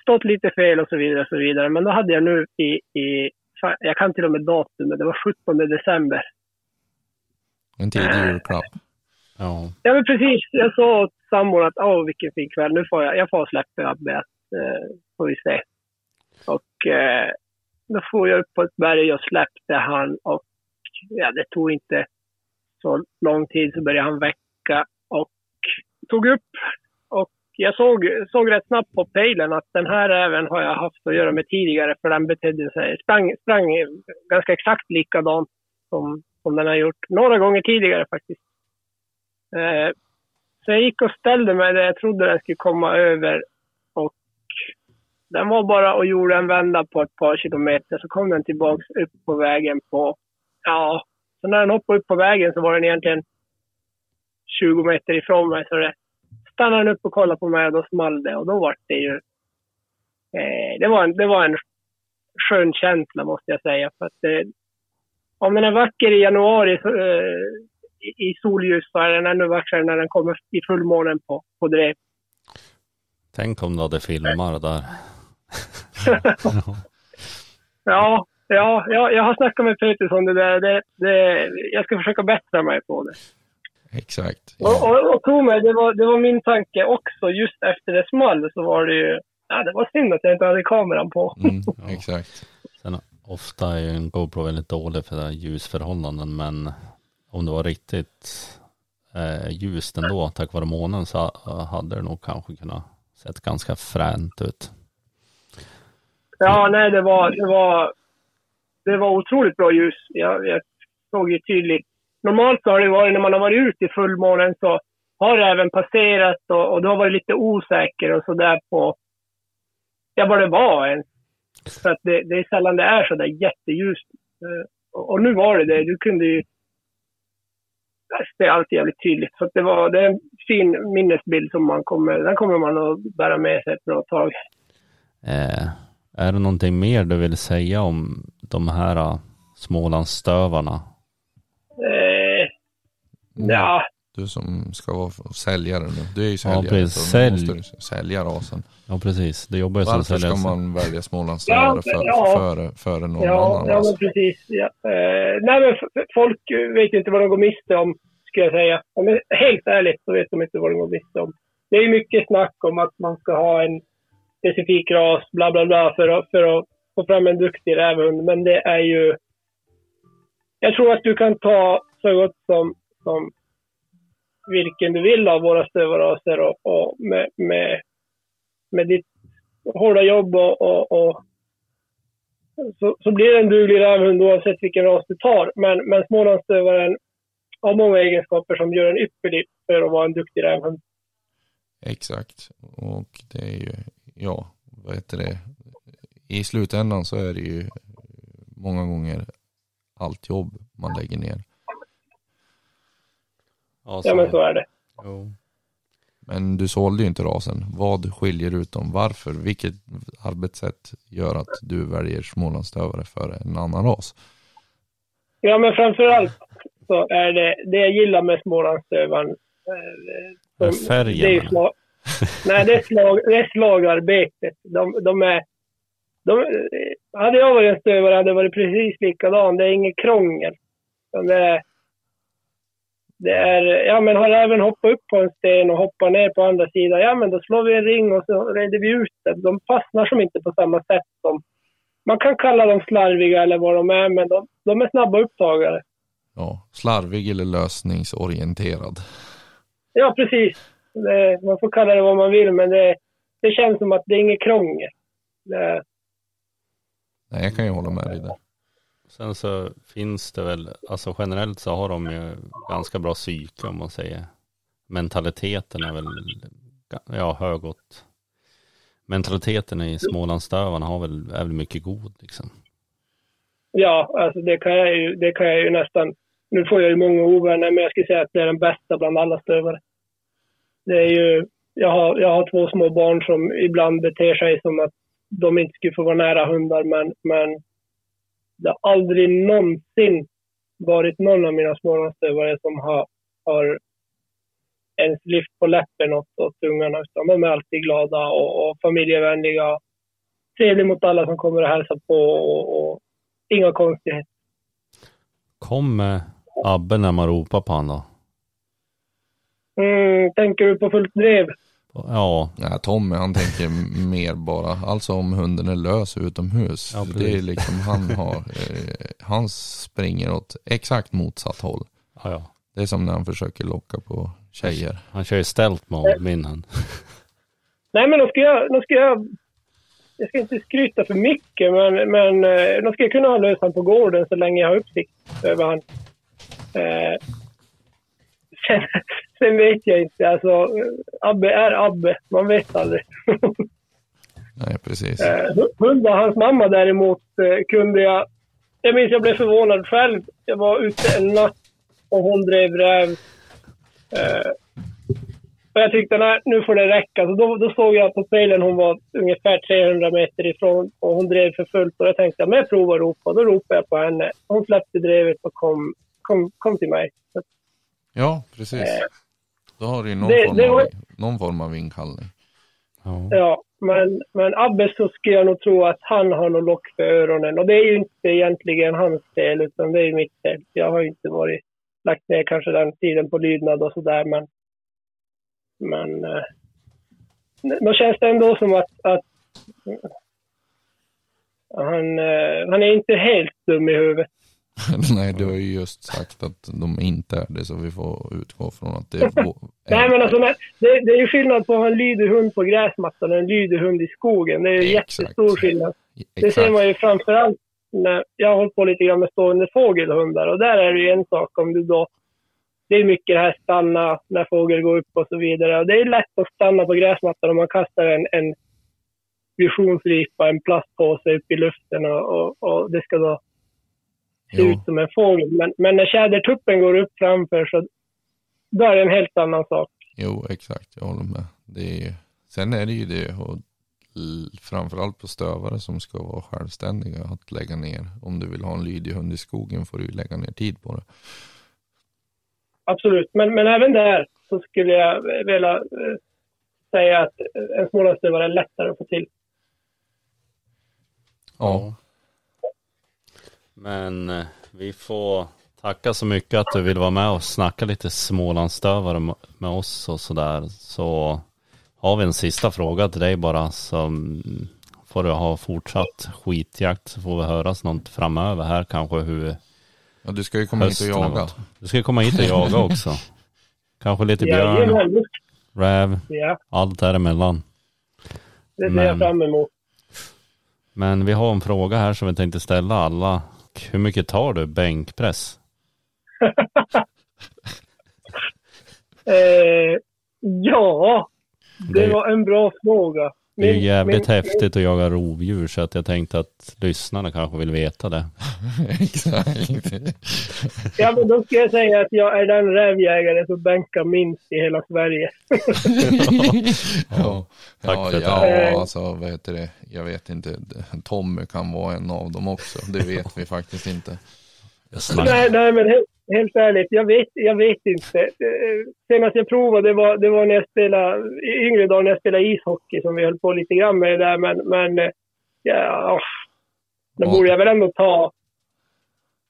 stått lite fel och så vidare. och så vidare. Men då hade jag nu i, i jag kan till och med datumet, det var 17 december. En tidig julklapp. Ja. ja, men precis. Jag sa åt sambon att åh, vilken fin kväll. Nu får jag, jag får släppa Abbe, eh, får vi se. Och eh, då får jag upp på ett berg och släppte han och ja, det tog inte så lång tid så började han väcka och tog upp jag såg, såg rätt snabbt på pejlen att den här även har jag haft att göra med tidigare för den betedde sig, sprang, sprang ganska exakt likadant som, som den har gjort några gånger tidigare faktiskt. Eh, så jag gick och ställde mig där jag trodde den skulle komma över och den var bara och gjorde en vända på ett par kilometer så kom den tillbaks upp på vägen på, ja, så när den hoppade upp på vägen så var den egentligen 20 meter ifrån mig så det stannade den upp och kollade på mig och då small det och då var det ju... Eh, det, var en, det var en skön känsla måste jag säga. För att, det, om den är vacker i januari så, eh, i solljus så är den ännu vackrare när den kommer i fullmånen på, på drev. Tänk om du hade filmar där. ja, ja, ja, jag har snackat med Petrus om det där. Det, det, jag ska försöka bättra mig på det. Exakt. Ja. Och, och, och tro mig, det var, det var min tanke också. Just efter det small så var det ju, ja det var synd att jag inte hade kameran på. Mm, exakt. Ofta är ju en GoPro väldigt dålig för ljusförhållanden men om det var riktigt eh, ljust ändå tack vare månen så hade det nog kanske kunnat sett ganska fränt ut. Ja, nej det var, det var, det var otroligt bra ljus. Jag, jag såg ju tydligt normalt så har det varit när man har varit ute i fullmånen så har det även passerat och, och du har varit lite osäker och sådär på ja, vad det var ens. För att det, det är sällan det är så där jätteljust. Uh, och, nu var det det. Du kunde ju... Det är alltid jävligt tydligt. Så det, var, det är en fin minnesbild som man kommer, den kommer man att bära med sig ett bra tag. Eh, är det någonting mer du vill säga om de här uh, Smålandsstövarna Mm. Ja. Du som ska vara säljare nu. Du är ju säljare. Ja, precis. Sälj. måste sälja rasen. Ja, precis. Det jobbar ju som säljare. Varför ska man välja Smålandsstövare ja, för, ja. före, före någon ja, annan Ja, men precis. Ja. Eh, nej, men folk vet inte vad de går miste om, skulle jag säga. Men helt ärligt så vet de inte vad de går miste om. Det är mycket snack om att man ska ha en specifik ras, bla bla bla, för att, för att få fram en duktig rävhund. Men det är ju... Jag tror att du kan ta så gott som som vilken du vill av våra stövarraser och, och med, med, med ditt hårda jobb och, och, och så, så, blir det en duglig rävhund oavsett vilken ras du tar. Men, men Smålandsstövaren har många egenskaper som gör en ypperlig för att vara en duktig rävhund. Exakt. Och det är ju ja, vad heter det, i slutändan så är det ju många gånger allt jobb man lägger ner. Ja, ja men så är det. Jo. Men du sålde ju inte rasen. Vad skiljer ut dem? Varför? Vilket arbetssätt gör att du väljer smålandsstövare för en annan ras? Ja, men framförallt så är det, det jag gillar med smålandsstövaren. Eh, färgen? Det är slag, nej, det är, slag, det är slagarbetet. De, de är, de, hade jag varit en stövare hade det varit precis likadan. Det är inget krångel. Det är, det är, ja men har även hoppat upp på en sten och hoppat ner på andra sidan, ja men då slår vi en ring och så reder vi ut det. De fastnar som inte på samma sätt som, man kan kalla dem slarviga eller vad de är, men de, de är snabba upptagare. Ja, slarvig eller lösningsorienterad. Ja, precis. Det, man får kalla det vad man vill, men det, det känns som att det är inget krångel. Det... Nej, jag kan ju hålla med dig där. Sen så finns det väl, alltså generellt så har de ju ganska bra psyke om man säger. Mentaliteten är väl, ja högåt. Mentaliteten i Smålandsstövarna har väl, är väl mycket god liksom. Ja, alltså det kan jag ju, det kan jag ju nästan, nu får jag ju många ovänner, men jag skulle säga att det är den bästa bland alla stövare. Det är ju, jag har, jag har två små barn som ibland beter sig som att de inte skulle få vara nära hundar, men, men det har aldrig någonsin varit någon av mina smålandsstövare som har, har ens lyft på läppen åt, åt ungarna, utan de är alltid glada och, och familjevänliga. Trevliga mot alla som kommer och hälsar på och, och inga konstigheter. Kommer Abbe när man ropar på honom då? Mm, tänker du på fullt drev? Ja. Nej, Tommy han tänker mer bara, alltså om hunden är lös utomhus. Ja, det är liksom han har, eh, han springer åt exakt motsatt håll. Ja, ja. Det är som när han försöker locka på tjejer. Han kör ju ställt mode, min han. Nej men då ska jag, då ska jag, jag ska inte skryta för mycket men, men eh, då ska jag kunna ha lös på gården så länge jag har uppsikt över han. Eh, sen, sen vet jag inte. Alltså, Abbe är Abbe. Man vet aldrig. Nej, precis. Eh, Hulda, hans mamma däremot, eh, kunde jag... Jag minns jag blev förvånad själv. Jag var ute en natt och hon drev räv. Eh, och jag tyckte, nej, nu får det räcka. Så då, då såg jag på spelen hon var ungefär 300 meter ifrån och hon drev för fullt. Och jag tänkte, men jag provar att ropa. Då ropade jag på henne. Hon släppte drevet och kom, kom, kom till mig. Ja, precis. Eh, Då har du ju någon, det, form, det var... av, någon form av inkallning. Ja, ja men, men Abbe så skulle jag nog tro att han har något lock för öronen. Och det är ju inte egentligen hans fel, utan det är mitt fel. Jag har ju inte varit, lagt ner kanske den tiden på lydnad och sådär, men... Men... Eh, då känns det ändå som att, att han, eh, han är inte helt dum i huvudet. Nej, du har ju just sagt att de inte är det, så vi får utgå från att det är... Nej, men alltså, det, det, är ju skillnad på att ha en lydig hund på gräsmattan och en lydig hund i skogen. Det är ju jättestor skillnad. Exakt. Det ser man ju framförallt när jag har hållit på lite grann med stående fågelhundar och där är det ju en sak om du då... Det är mycket det här stanna när fågel går upp och så vidare. Och det är lätt att stanna på gräsmattan om man kastar en, en visionsripa, en plastpåse upp i luften och, och, och det ska då se jo. ut som en fågel. Men, men när tjädertuppen går upp framför så då är det en helt annan sak. Jo, exakt. Jag håller med. Det är, sen är det ju det, och framförallt på stövare som ska vara självständiga, att lägga ner. Om du vill ha en lydig hund i skogen får du lägga ner tid på det. Absolut, men, men även där så skulle jag vilja eh, säga att en smålandsstövare är lättare att få till. Ja, men eh, vi får tacka så mycket att du vill vara med och snacka lite Smålandsstövare med oss och sådär. Så har vi en sista fråga till dig bara. Så får du ha fortsatt skitjakt så får vi höras något framöver här kanske hur Ja du ska ju komma hit och jaga. Du ska ju komma hit och jaga också. kanske lite björn, räv, ja. allt däremellan. Det ser jag fram emot. Men vi har en fråga här som vi tänkte ställa alla hur mycket tar du bänkpress? eh, ja, det var en bra fråga. Det är ju Min- jävligt min- häftigt att jaga rovdjur så att jag tänkte att lyssnarna kanske vill veta det. Exakt. Ja, men då ska jag säga att jag är den rävjägare som bänkar minst i hela Sverige. ja, Tack ja, det. ja, alltså vad heter det? Jag vet inte. Tommy kan vara en av dem också. Det vet vi faktiskt inte. Nej, nej men helt, ärligt, jag vet, jag vet inte. Senast jag provade det var, det var när jag spelade, i yngre dagar när jag spelade ishockey som vi höll på lite grann med det där. Men, men ja, då borde jag väl ändå ta,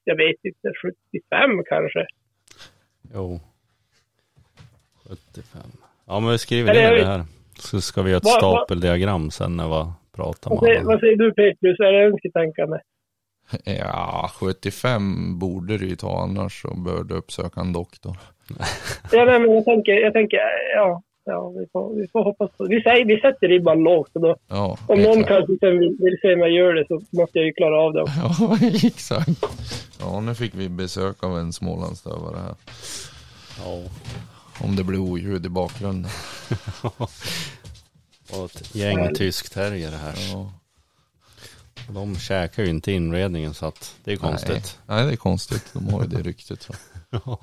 jag vet inte, 75 kanske. Jo. 75. Ja men vi skriver Eller ner det här. Så ska vi göra ett Vad- vad- stapeldiagram sen när vi pratar Vad med säger, alla. vad säger du Petrus, är det önsketänkande? Ja, 75 borde du ju ta annars så bör du uppsöka en doktor. Ja, nej, men jag tänker, jag tänker, ja, ja vi, får, vi får hoppas på Vi, säger, vi sätter ribban lågt och då, Ja, om någon exakt. kanske sen vill, vill se mig göra det så måste jag ju klara av det också. Ja, exakt. Ja, nu fick vi besök av en Smålandsdövare här. Ja. Om det blir oljud i bakgrunden. Och ett gäng tyskterrier här. Ja. De käkar ju inte inredningen så att det är konstigt. Nej. Nej, det är konstigt. De har ju det ryktet. Så.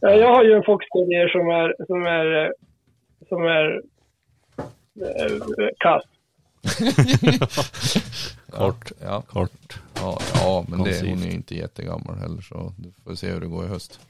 Ja, jag har ju en foxterrier som är, som är, som är äh, kass. Kort. Ja, Kort. ja, ja men det, hon är ju inte jättegammal heller så du får se hur det går i höst.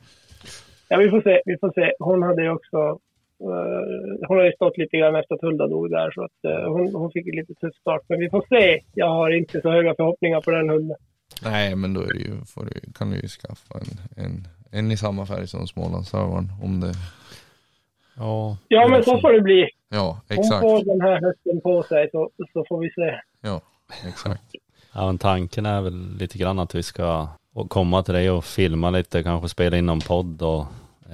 Ja, vi får se. Vi får se. Hon hade ju också... eh, hon har ju stått lite grann efter att Hulda dog där, så att eh, hon, hon fick en lite tuff start. Men vi får se. Jag har inte så höga förhoppningar på den hunden. Nej, men då är det ju, får du, kan du ju skaffa en, en, en i samma färg som Smålandsdövaren. Om det, Ja. Ja, men så får det bli. ja, Hon exakt. får den här hösten på sig, så, så får vi se. Ja, exakt. Ja, men tanken är väl lite grann att vi ska komma till dig och filma lite, kanske spela in någon podd och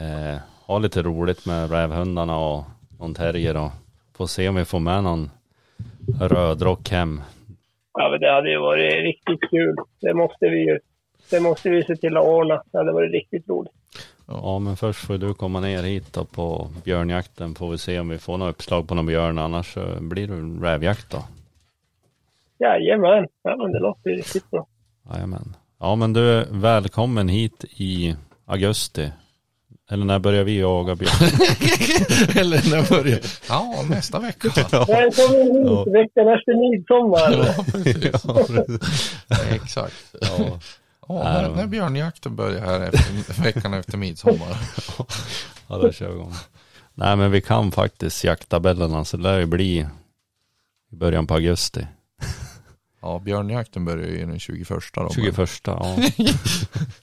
eh, ha lite roligt med rävhundarna och någon terrier och få se om vi får med någon rödrock hem. Ja, men det hade ju varit riktigt kul. Det måste vi ju. Det måste vi se till att ordna. Det hade varit riktigt roligt. Ja, men först får du komma ner hit då på björnjakten. Får vi se om vi får något uppslag på någon björn. Annars så blir det en rävjakt då. Jajamän. Ja, men det låter ju riktigt bra. Jajamän. Ja, men du är välkommen hit i augusti. Eller när börjar vi jaga björn? Eller när börjar Ja, nästa vecka. Jag kommer hit veckan efter midsommar. Ja, precis. Exakt. Ja. Ja, när, när björnjakten börjar här efter, veckan efter midsommar. Ja, då kör vi igång. Nej, men vi kan faktiskt jakttabellerna så det lär ju bli i början på augusti. Ja, björnjakten börjar ju den 21 då. men 21, ja.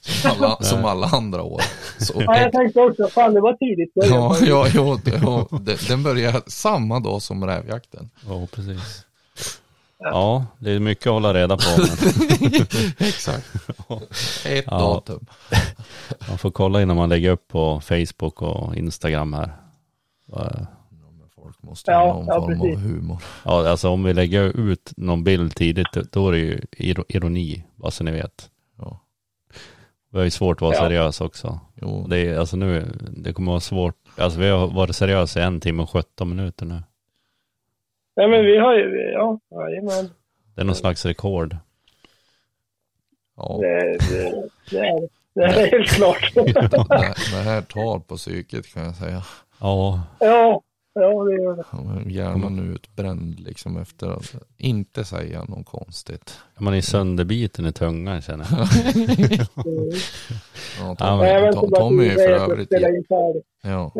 Som alla, som alla andra år. Så, Ja, jag tänkte också, fan det var tidigt. ja, ja, ja, ja, den- den börjar samma dag som rävjakten. Ja, precis. Ja, det är mycket att hålla reda på. Men Exakt. Ett Ja. datum. man får kolla innan man lägger upp på Facebook och Instagram här. Eh, Ja, men folk måste Ja, ha någon ja, form precis. av humor. Ja, alltså om vi lägger ut någon bild tidigt, då är det ju iro- ironi, bara så ni vet. Ja. Vi har ju svårt att vara Ja. seriös också. Jo, Det, är, alltså nu, det kommer vara svårt. Alltså vi har varit seriösa i en timme och 17 minuter nu. Nej, men vi har ju, ja, jajamän. Det är någon slags rekord. ja. Det, det, det är det. Är helt klart. Det, det här tar på psyket kan jag säga. Ja, Ja, ja det gör det. Ja, Hjärnan är utbränd liksom efter att inte säga något konstigt. man är sönderbiten i tungan känner jag. Ja, Ja, Tommy, men Tom, Tommy är ju för övrigt ja,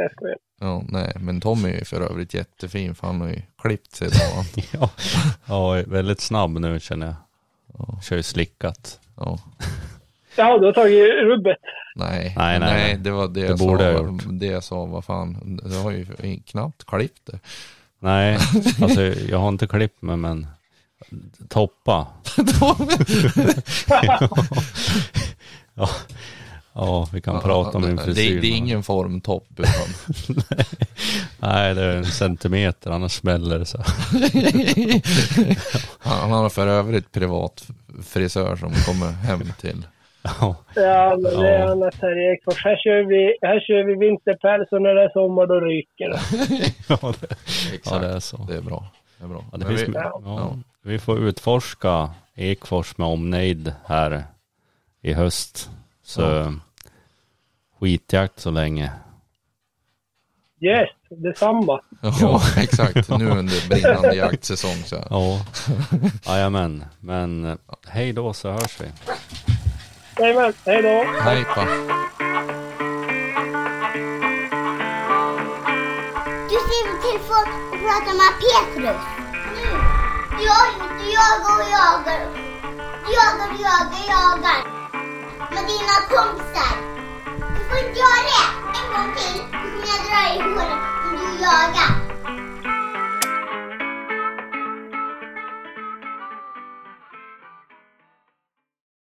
ja, nej, men Tommy är ju för övrigt jättefin för han har ju klippt sig idag. ja. ja, väldigt snabb nu känner jag. Ja, Kör ju slickat. ja. Ja, du har tagit rubbet. Nej, Nej, nej, nej. det var det, Det jag borde sa. jag gjort. Det jag sa, vad fan, jag har ju knappt klippt det. Nej, alltså jag har inte klippt mig men toppa. ja. ja, vi kan prata om min det, frisyr. det, det är ingen formtopp utan Nej, det är en centimeter, annars smäller det så. han har för övrigt privat frisör som kommer hem till Ja, ja men det är annat här i Ekfors. Här kör vi, här kör vi vinterpäls och när det är sommar då ryker det. ja, det, Exakt. Ja, det är så. Det är bra. Det är bra. Ja, det finns, vi, ja, vi får utforska Ekfors med omnejd här i höst. Så ja. skitjakt så länge. Yes, detsamma. Ja, exakt. Nu under brinnande jaktsäsong. Så. Ja, jajamän. Men eh, hej då så hörs vi. Jajamän, hej då. Hej pa. Du skriver telefon och pratar med Petrus. Nu. Du, du jagar och jagar. Du jagar och jagar, jagar. Med dina kompisar. Du får inte göra det en gång till. Då kommer jag dra i håret om du jagar.